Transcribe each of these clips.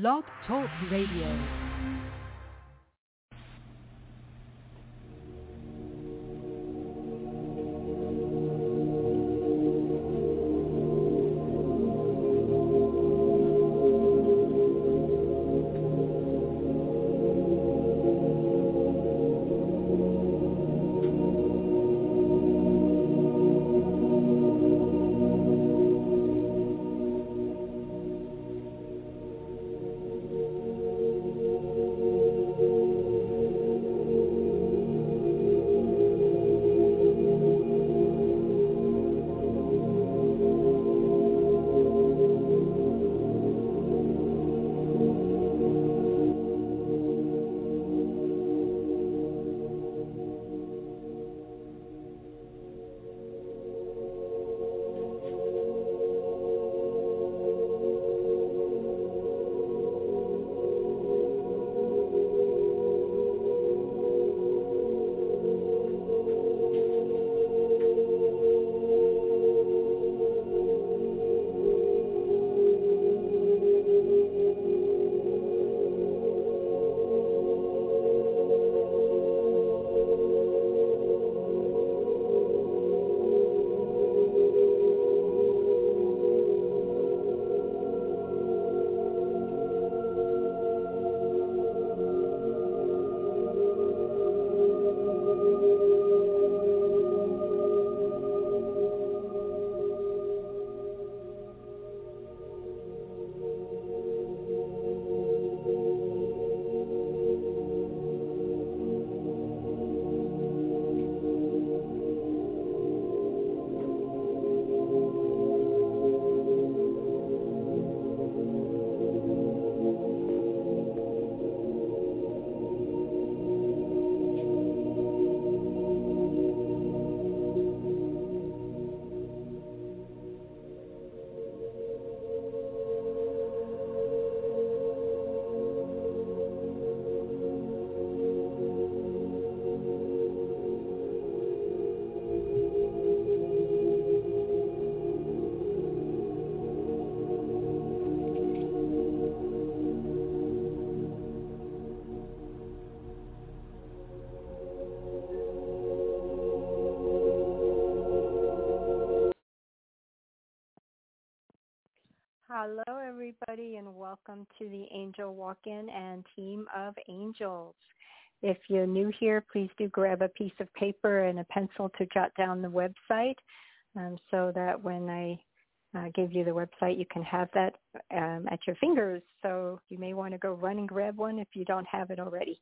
Blog Talk Radio. Everybody, and welcome to the Angel Walk-In and Team of Angels. If you're new here, please do grab a piece of paper and a pencil to jot down the website um, so that when I uh, give you the website, you can have that um, at your fingers. So you may want to go run and grab one if you don't have it already.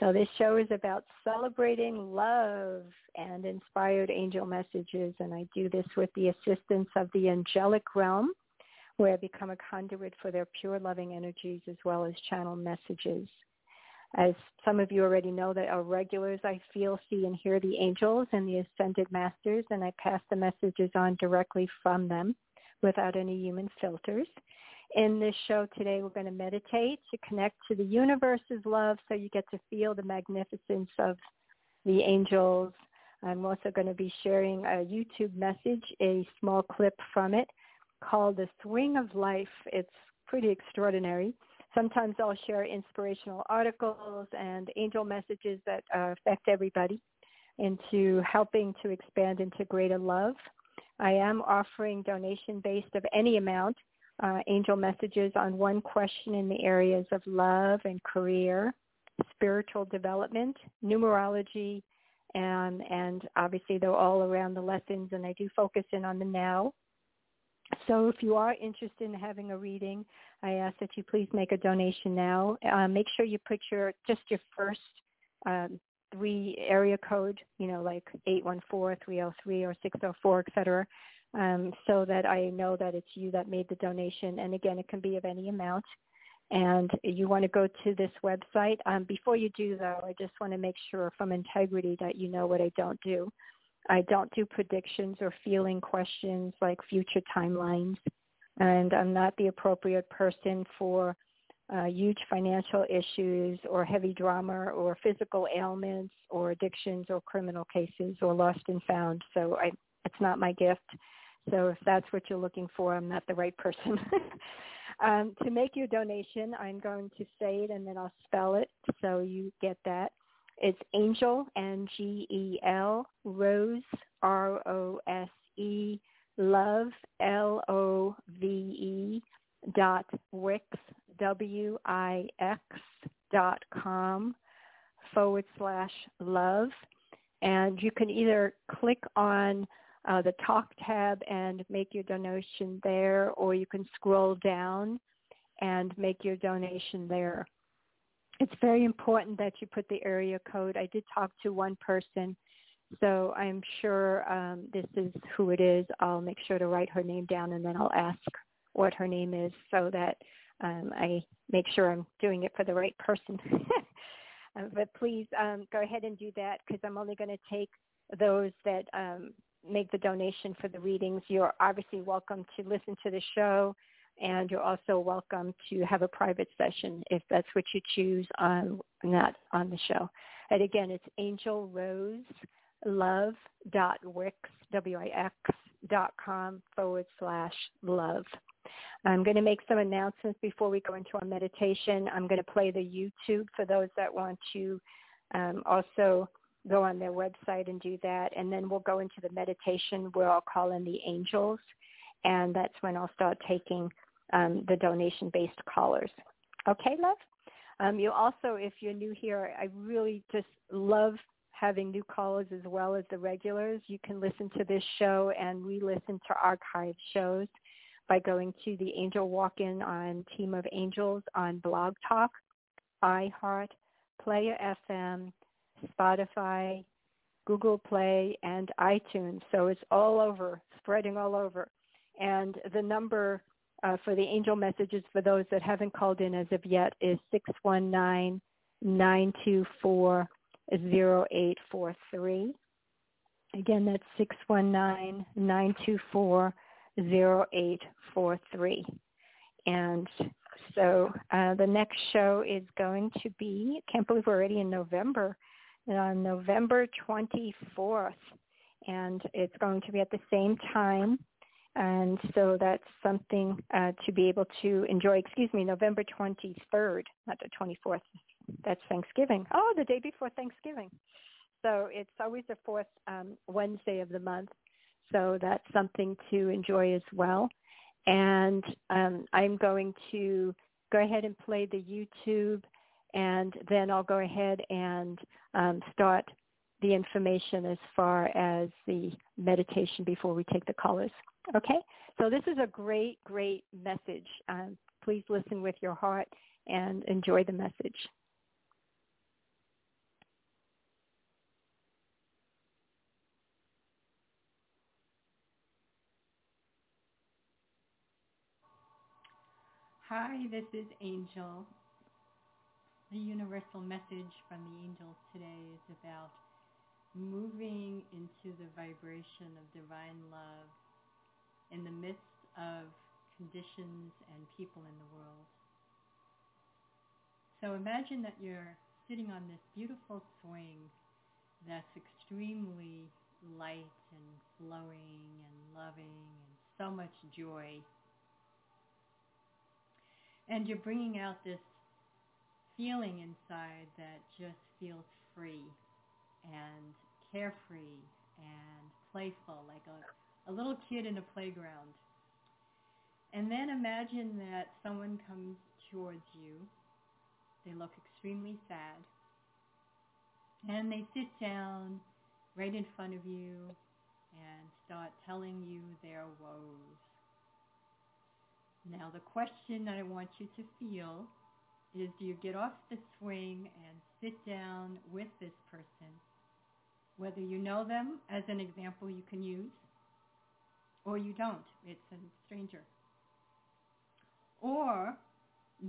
So this show is about celebrating love and inspired angel messages, and I do this with the assistance of the angelic realm where I become a conduit for their pure loving energies as well as channel messages. As some of you already know that our regulars, I feel, see and hear the angels and the ascended masters, and I pass the messages on directly from them without any human filters. In this show today, we're going to meditate to connect to the universe's love so you get to feel the magnificence of the angels. I'm also going to be sharing a YouTube message, a small clip from it called The Swing of Life. It's pretty extraordinary. Sometimes I'll share inspirational articles and angel messages that uh, affect everybody into helping to expand into greater love. I am offering donation-based of any amount uh, angel messages on one question in the areas of love and career, spiritual development, numerology, and, and obviously they're all around the lessons and I do focus in on the now so if you are interested in having a reading, I ask that you please make a donation now. Uh, make sure you put your just your first um, three area code, you know, like 814, 303, or 604, et cetera, um, so that I know that it's you that made the donation. And again, it can be of any amount. And you want to go to this website. Um, before you do, though, I just want to make sure from integrity that you know what I don't do. I don't do predictions or feeling questions like future timelines. And I'm not the appropriate person for uh, huge financial issues or heavy drama or physical ailments or addictions or criminal cases or lost and found. So I, it's not my gift. So if that's what you're looking for, I'm not the right person. Um, to make your donation, I'm going to say it and then I'll spell it so you get that. It's Angel, N-G-E-L, Rose, R-O-S-E, Love, L-O-V-E, dot Wix, W-I-X dot com forward slash love. And you can either click on uh, the talk tab and make your donation there, or you can scroll down and make your donation there. It's very important that you put the area code. I did talk to one person, so I'm sure um, this is who it is. I'll make sure to write her name down and then I'll ask what her name is so that um, I make sure I'm doing it for the right person. uh, but please um, go ahead and do that because I'm only going to take those that um, make the donation for the readings. You're obviously welcome to listen to the show and you're also welcome to have a private session if that's what you choose on not on the show. And again, it's angelroselove.wix, W-I-X, dot com forward slash love. I'm going to make some announcements before we go into our meditation. I'm going to play the YouTube for those that want to um, also go on their website and do that. And then we'll go into the meditation where I'll call in the angels. And that's when I'll start taking um, the donation-based callers. Okay, love? Um, you also, if you're new here, I really just love having new callers as well as the regulars. You can listen to this show and re-listen to archived shows by going to the Angel Walk-In on Team of Angels on Blog Talk, iHeart, Player FM, Spotify, Google Play, and iTunes. So it's all over, spreading all over. And the number uh, for the angel messages for those that haven't called in as of yet is 619-924-0843. Again, that's 619-924-0843. And so uh, the next show is going to be, can't believe we're already in November, on November 24th. And it's going to be at the same time. And so that's something uh, to be able to enjoy. Excuse me, November 23rd, not the 24th. That's Thanksgiving. Oh, the day before Thanksgiving. So it's always the fourth um, Wednesday of the month. So that's something to enjoy as well. And um, I'm going to go ahead and play the YouTube and then I'll go ahead and um, start the information as far as the meditation before we take the callers. Okay? So this is a great, great message. Um, please listen with your heart and enjoy the message. Hi, this is Angel. The universal message from the angels today is about moving into the vibration of divine love in the midst of conditions and people in the world. So imagine that you're sitting on this beautiful swing that's extremely light and flowing and loving and so much joy. And you're bringing out this feeling inside that just feels free and carefree and playful, like a, a little kid in a playground. And then imagine that someone comes towards you. They look extremely sad. And they sit down right in front of you and start telling you their woes. Now the question that I want you to feel is do you get off the swing and sit down with this person, whether you know them as an example you can use, or you don't, it's a stranger. Or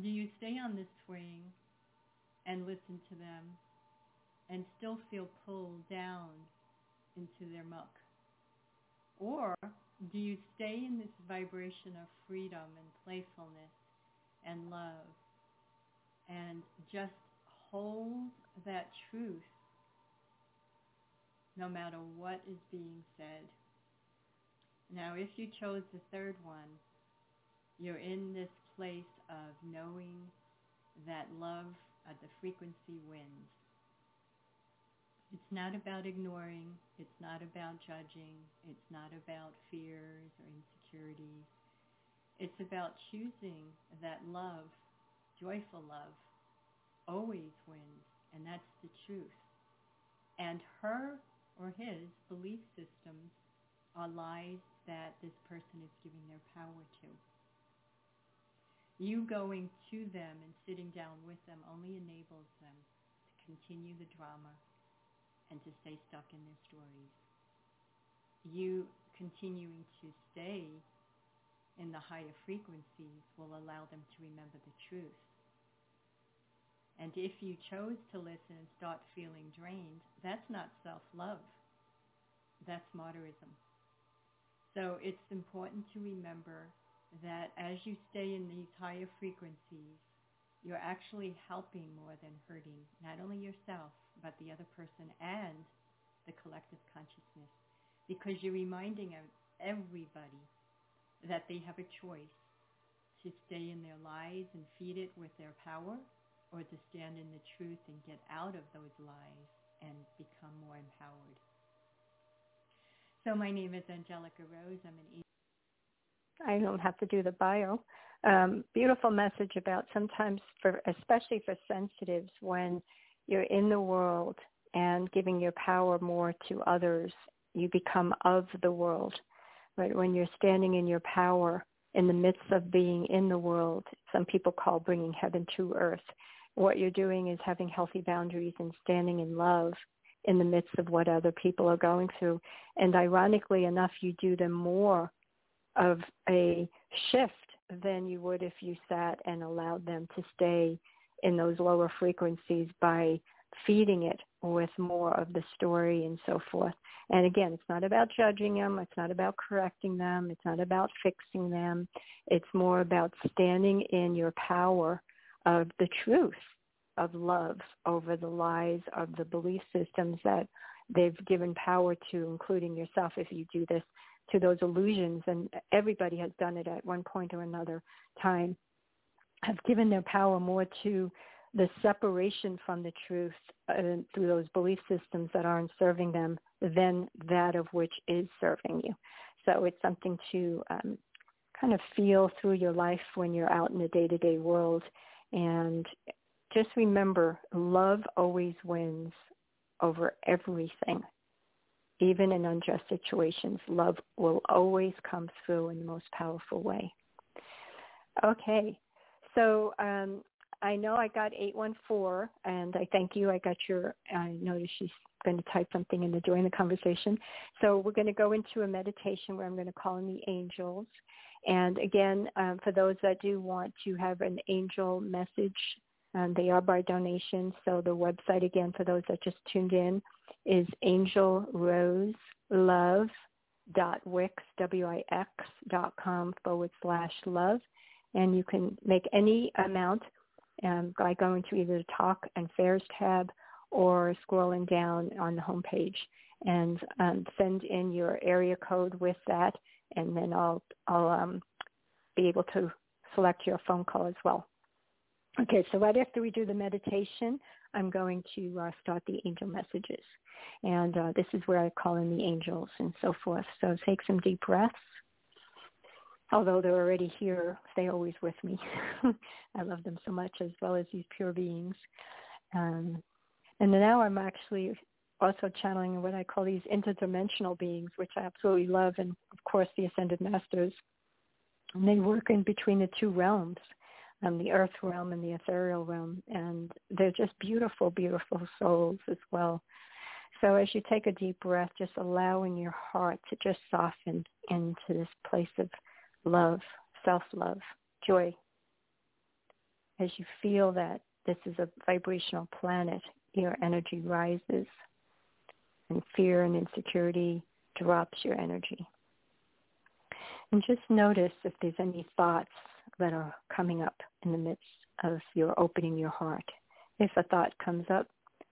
do you stay on this swing and listen to them and still feel pulled down into their muck? Or do you stay in this vibration of freedom and playfulness and love and just hold that truth no matter what is being said. Now, if you chose the third one, you're in this place of knowing that love at the frequency wins. It's not about ignoring. It's not about judging. It's not about fears or insecurities. It's about choosing that love, joyful love, always wins. And that's the truth. And her or his belief systems are lies that this person is giving their power to. You going to them and sitting down with them only enables them to continue the drama and to stay stuck in their stories. You continuing to stay in the higher frequencies will allow them to remember the truth. And if you chose to listen and start feeling drained, that's not self-love. That's martyrism. So it's important to remember that as you stay in these higher frequencies, you're actually helping more than hurting not only yourself, but the other person and the collective consciousness. Because you're reminding everybody that they have a choice to stay in their lies and feed it with their power or to stand in the truth and get out of those lies and become more empowered. So my name is Angelica Rose. I'm an I don't have to do the bio. Um, beautiful message about sometimes for especially for sensitives when you're in the world and giving your power more to others, you become of the world right? When you're standing in your power in the midst of being in the world, some people call bringing heaven to earth. What you're doing is having healthy boundaries and standing in love in the midst of what other people are going through. And ironically enough, you do them more of a shift than you would if you sat and allowed them to stay in those lower frequencies by feeding it with more of the story and so forth. And again, it's not about judging them. It's not about correcting them. It's not about fixing them. It's more about standing in your power of the truth of love over the lies of the belief systems that they've given power to, including yourself if you do this, to those illusions. And everybody has done it at one point or another time, have given their power more to the separation from the truth uh, through those belief systems that aren't serving them than that of which is serving you. So it's something to um, kind of feel through your life when you're out in the day-to-day world. And just remember, love always wins over everything. Even in unjust situations, love will always come through in the most powerful way. Okay, so um, I know I got 814, and I thank you. I got your, I noticed she's going to type something in to join the conversation. So we're going to go into a meditation where I'm going to call in the angels. And again, um, for those that do want to have an angel message, um, they are by donation. So the website, again, for those that just tuned in, is angelroselove.wix, W-I-X dot com forward slash love. And you can make any amount um, by going to either the Talk and Fares tab or scrolling down on the homepage and um, send in your area code with that, and then I'll I'll um, be able to select your phone call as well. Okay, so right after we do the meditation, I'm going to uh, start the angel messages, and uh, this is where I call in the angels and so forth. So take some deep breaths although they're already here, stay always with me. I love them so much as well as these pure beings. Um, and now I'm actually also channeling what I call these interdimensional beings, which I absolutely love, and of course the Ascended Masters. And they work in between the two realms, um, the earth realm and the ethereal realm, and they're just beautiful, beautiful souls as well. So as you take a deep breath, just allowing your heart to just soften into this place of love, self-love, joy. As you feel that this is a vibrational planet, your energy rises and fear and insecurity drops your energy. And just notice if there's any thoughts that are coming up in the midst of your opening your heart. If a thought comes up,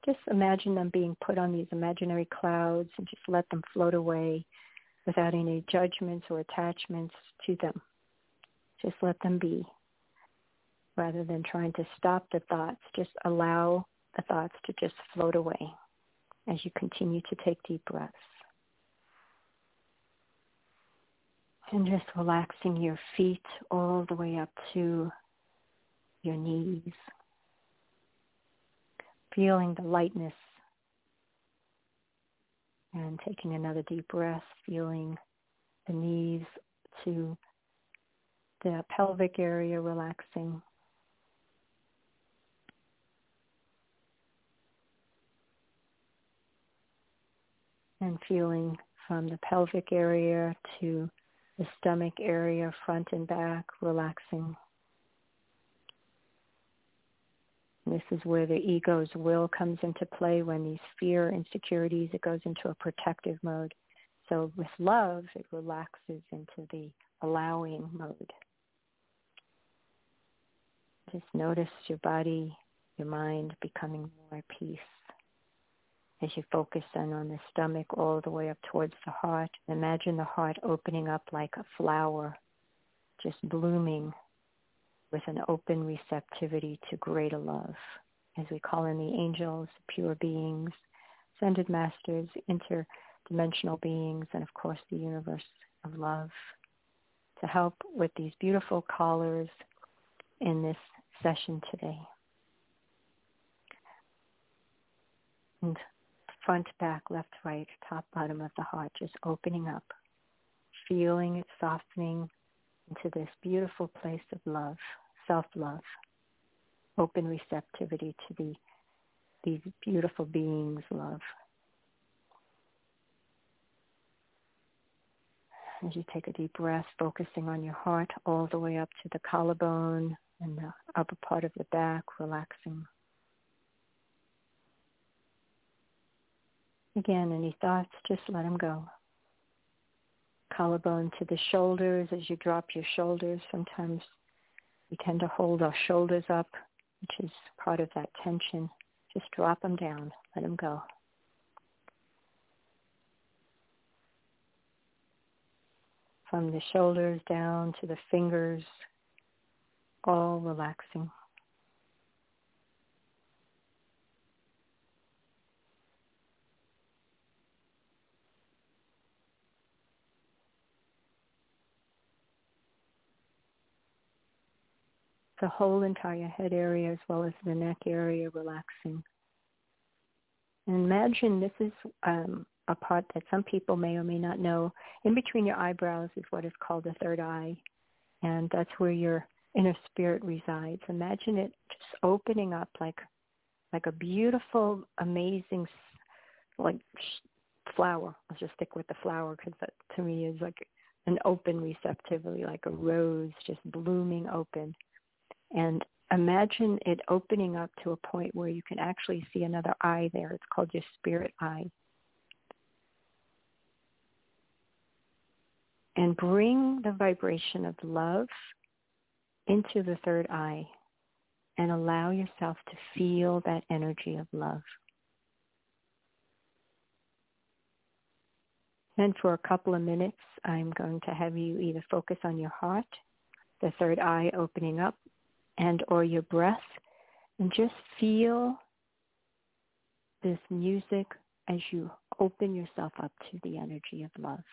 just imagine them being put on these imaginary clouds and just let them float away without any judgments or attachments to them. Just let them be. rather than trying to stop the thoughts. Just allow the thoughts to just float away as you continue to take deep breaths. And just relaxing your feet all the way up to your knees. Feeling the lightness and taking another deep breath, feeling the knees to the pelvic area relaxing. And feeling from the pelvic area to the stomach area, front and back, relaxing. This is where the ego's will comes into play when these fear, insecurities, it goes into a protective mode. So with love, it relaxes into the allowing mode. Just notice your body, your mind becoming more at peace as you focus in on the stomach all the way up towards the heart. Imagine the heart opening up like a flower, just blooming with an open receptivity to greater love. As we call in the angels, pure beings, ascended masters, interdimensional beings, and of course the universe of love to help with these beautiful callers in this session today. And front, back, left, right, top, bottom of the heart, just opening up, feeling it softening into this beautiful place of love, self-love, open receptivity to the, these beautiful beings' love. As you take a deep breath, focusing on your heart all the way up to the collarbone and the upper part of the back, relaxing. Again, any thoughts, just let them go. Collarbone to the shoulders as you drop your shoulders. Sometimes we tend to hold our shoulders up, which is part of that tension. Just drop them down. Let them go. From the shoulders down to the fingers, all relaxing. The whole entire head area as well as the neck area relaxing. And imagine this is um, a part that some people may or may not know. In between your eyebrows is what is called the third eye, and that's where your inner spirit resides. Imagine it just opening up like like a beautiful, amazing, like flower. I'll just stick with the flower because that to me is like an open receptivity, like a rose just blooming open. And imagine it opening up to a point where you can actually see another eye there. It's called your spirit eye. And bring the vibration of love into the third eye and allow yourself to feel that energy of love. And for a couple of minutes, I'm going to have you either focus on your heart, the third eye opening up, and or your breath and just feel this music as you open yourself up to the energy of love.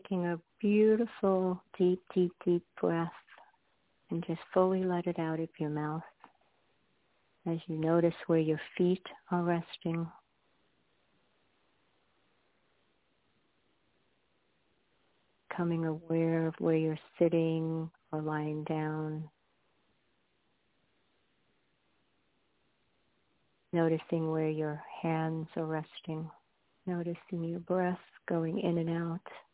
Taking a beautiful, deep, deep, deep breath and just fully let it out of your mouth as you notice where your feet are resting. Becoming aware of where you're sitting or lying down. Noticing where your hands are resting. Noticing your breath going in and out.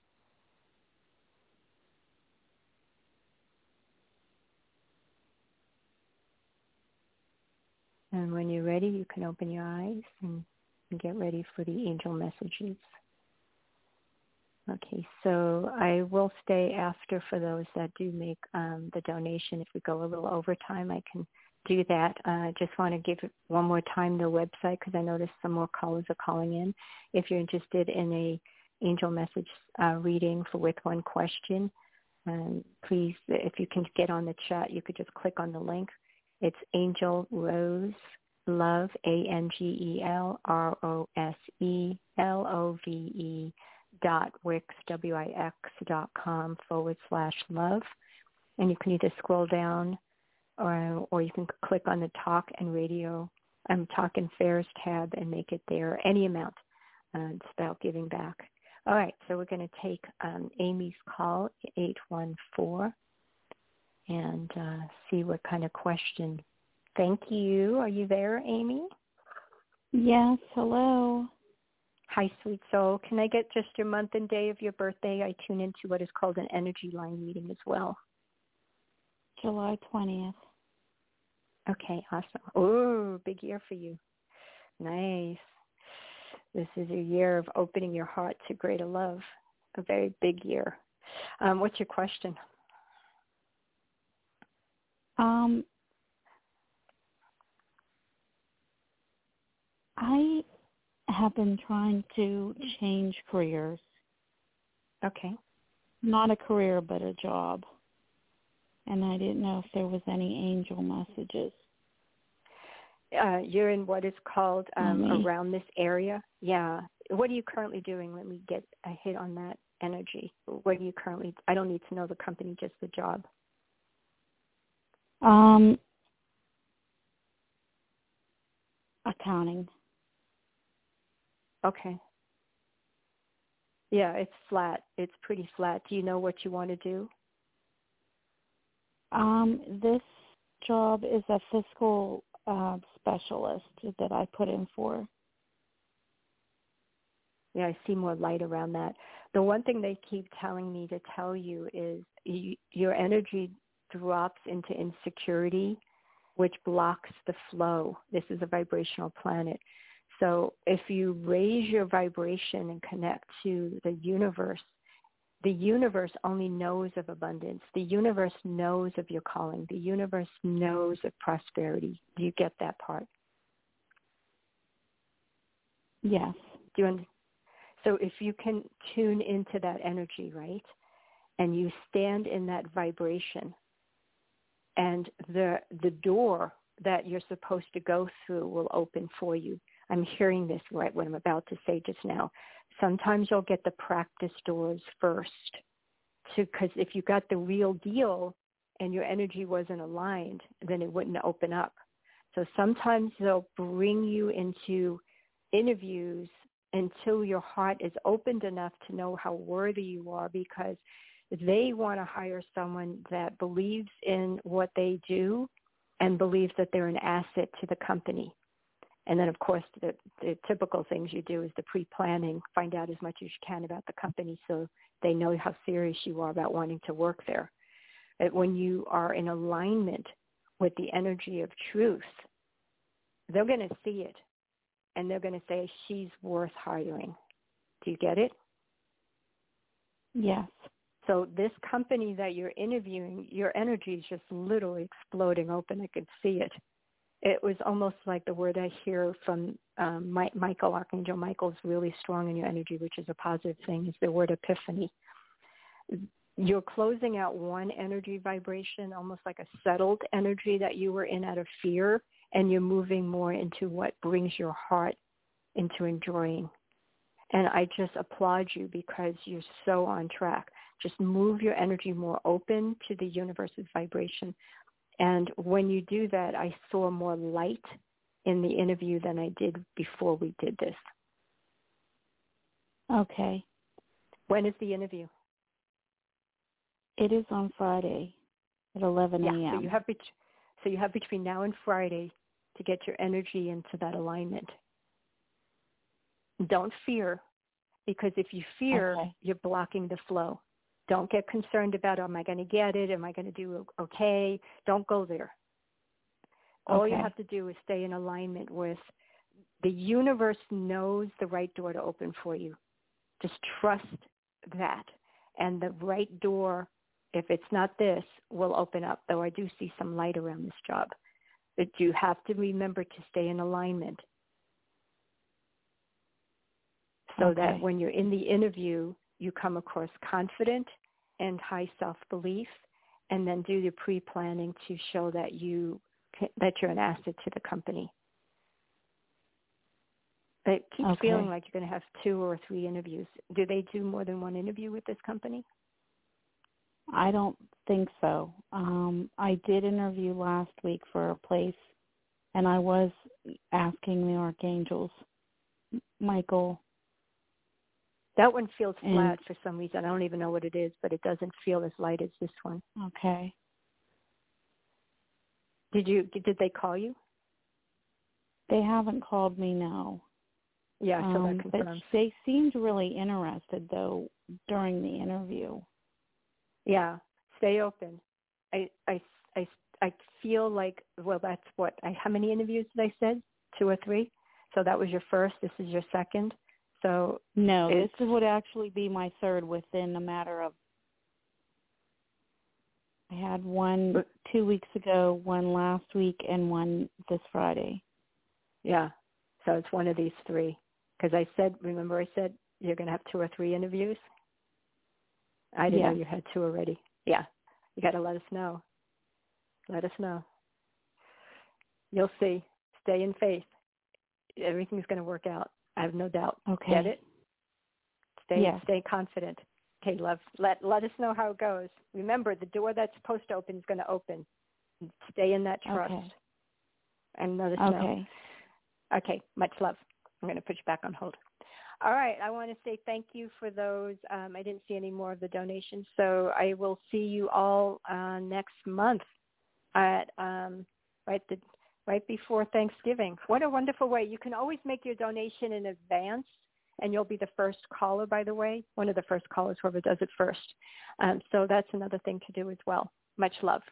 And when you're ready, you can open your eyes and, get ready for the angel messages. Okay, so I will stay after for those that do make um, the donation. If we go a little over time, I can do that. Uh, I uh, just want to give one more time the website because I noticed some more callers are calling in. If you're interested in a angel message uh, reading for with one question, um, please, if you can get on the chat, you could just click on the link it's Angel Rose Love, A-N-G-E-L-R-O-S-E-L-O-V-E dot Wix, W-I-X dot com forward slash love. And you can either scroll down or, or you can click on the talk and radio, I'm talking fairs tab and make it there, any amount. Uh, it's about giving back. All right, so we're going to take um, Amy's call, 814 and uh, see what kind of question. Thank you. Are you there, Amy? Yes. Hello. Hi, sweet soul. Can I get just your month and day of your birthday? I tune into what is called an energy line reading as well. July 20th. Okay, awesome. Oh, big year for you. Nice. This is a year of opening your heart to greater love. A very big year. Um, what's your question? Um, I have been trying to change careers. Okay. Not a career, but a job. And I didn't know if there was any angel messages. Uh, you're in what is called um, mm-hmm. around this area. Yeah. What are you currently doing? Let me get a hit on that energy. What are you currently? I don't need to know the company, just the job. Um, accounting. Okay. Yeah, it's flat. It's pretty flat. Do you know what you want to do? Um, this job is a fiscal uh, specialist that I put in for. Yeah, I see more light around that. The one thing they keep telling me to tell you is you, your energy drops into insecurity, which blocks the flow. This is a vibrational planet. So if you raise your vibration and connect to the universe, the universe only knows of abundance. The universe knows of your calling. The universe knows of prosperity. Do you get that part? Yes. Do you understand? So if you can tune into that energy, right, and you stand in that vibration, and the the door that you're supposed to go through will open for you. I'm hearing this right what I'm about to say just now. Sometimes you'll get the practice doors first, because if you got the real deal and your energy wasn't aligned, then it wouldn't open up. So sometimes they'll bring you into interviews until your heart is opened enough to know how worthy you are because they want to hire someone that believes in what they do and believes that they're an asset to the company. And then, of course, the, the typical things you do is the pre-planning, find out as much as you can about the company so they know how serious you are about wanting to work there. But when you are in alignment with the energy of truth, they're going to see it and they're going to say, she's worth hiring. Do you get it? Yes. So this company that you're interviewing, your energy is just literally exploding open. I could see it. It was almost like the word I hear from um, My, Michael, Archangel Michael is really strong in your energy, which is a positive thing, is the word epiphany. You're closing out one energy vibration, almost like a settled energy that you were in out of fear, and you're moving more into what brings your heart into enjoying And I just applaud you because you're so on track. Just move your energy more open to the universe's vibration. And when you do that, I saw more light in the interview than I did before we did this. Okay. When is the interview? It is on Friday at 11 a.m. Yeah, so you have bet- so you have between now and Friday to get your energy into that alignment. Don't fear, because if you fear, okay. you're blocking the flow. Don't get concerned about, am I going to get it? Am I going to do okay? Don't go there. All okay. you have to do is stay in alignment with the universe knows the right door to open for you. Just trust that. And the right door, if it's not this, will open up, though I do see some light around this job. But you have to remember to stay in alignment so okay. that when you're in the interview, you come across confident and high self-belief and then do the pre-planning to show that you that you're an asset to the company. But keeps okay. feeling like you're going to have two or three interviews. Do they do more than one interview with this company? I don't think so. Um, I did interview last week for a place, and I was asking the archangels, Michael. That one feels and, flat for some reason. I don't even know what it is, but it doesn't feel as light as this one. Okay. Did you? Did they call you? They haven't called me, no. Yeah, so um, that confirms. But they seemed really interested, though, during the interview. Yeah, stay open. I I I I feel like well, that's what. I, how many interviews did I said? Two or three. So that was your first. This is your second. So no, this would actually be my third within a matter of. I had one two weeks ago, one last week, and one this Friday. Yeah, so it's one of these three. Because I said, remember, I said you're going to have two or three interviews. I didn't yeah. know you had two already. Yeah, you got to let us know. Let us know. You'll see. Stay in faith. Everything's going to work out. I have no doubt. Okay. Get it? Stay yeah. stay confident. Okay, love. Let let us know how it goes. Remember, the door that's supposed to open is going to open. Stay in that trust. Okay. And let us okay. know. Okay. Much love. I'm going to put you back on hold. All right. I want to say thank you for those. Um, I didn't see any more of the donations, so I will see you all uh, next month at um, right the right before Thanksgiving. What a wonderful way! You can always make your donation in advance, and you'll be the first caller. By the way, one of the first callers, whoever does it first. Um, so that's another thing to do as well. Much love.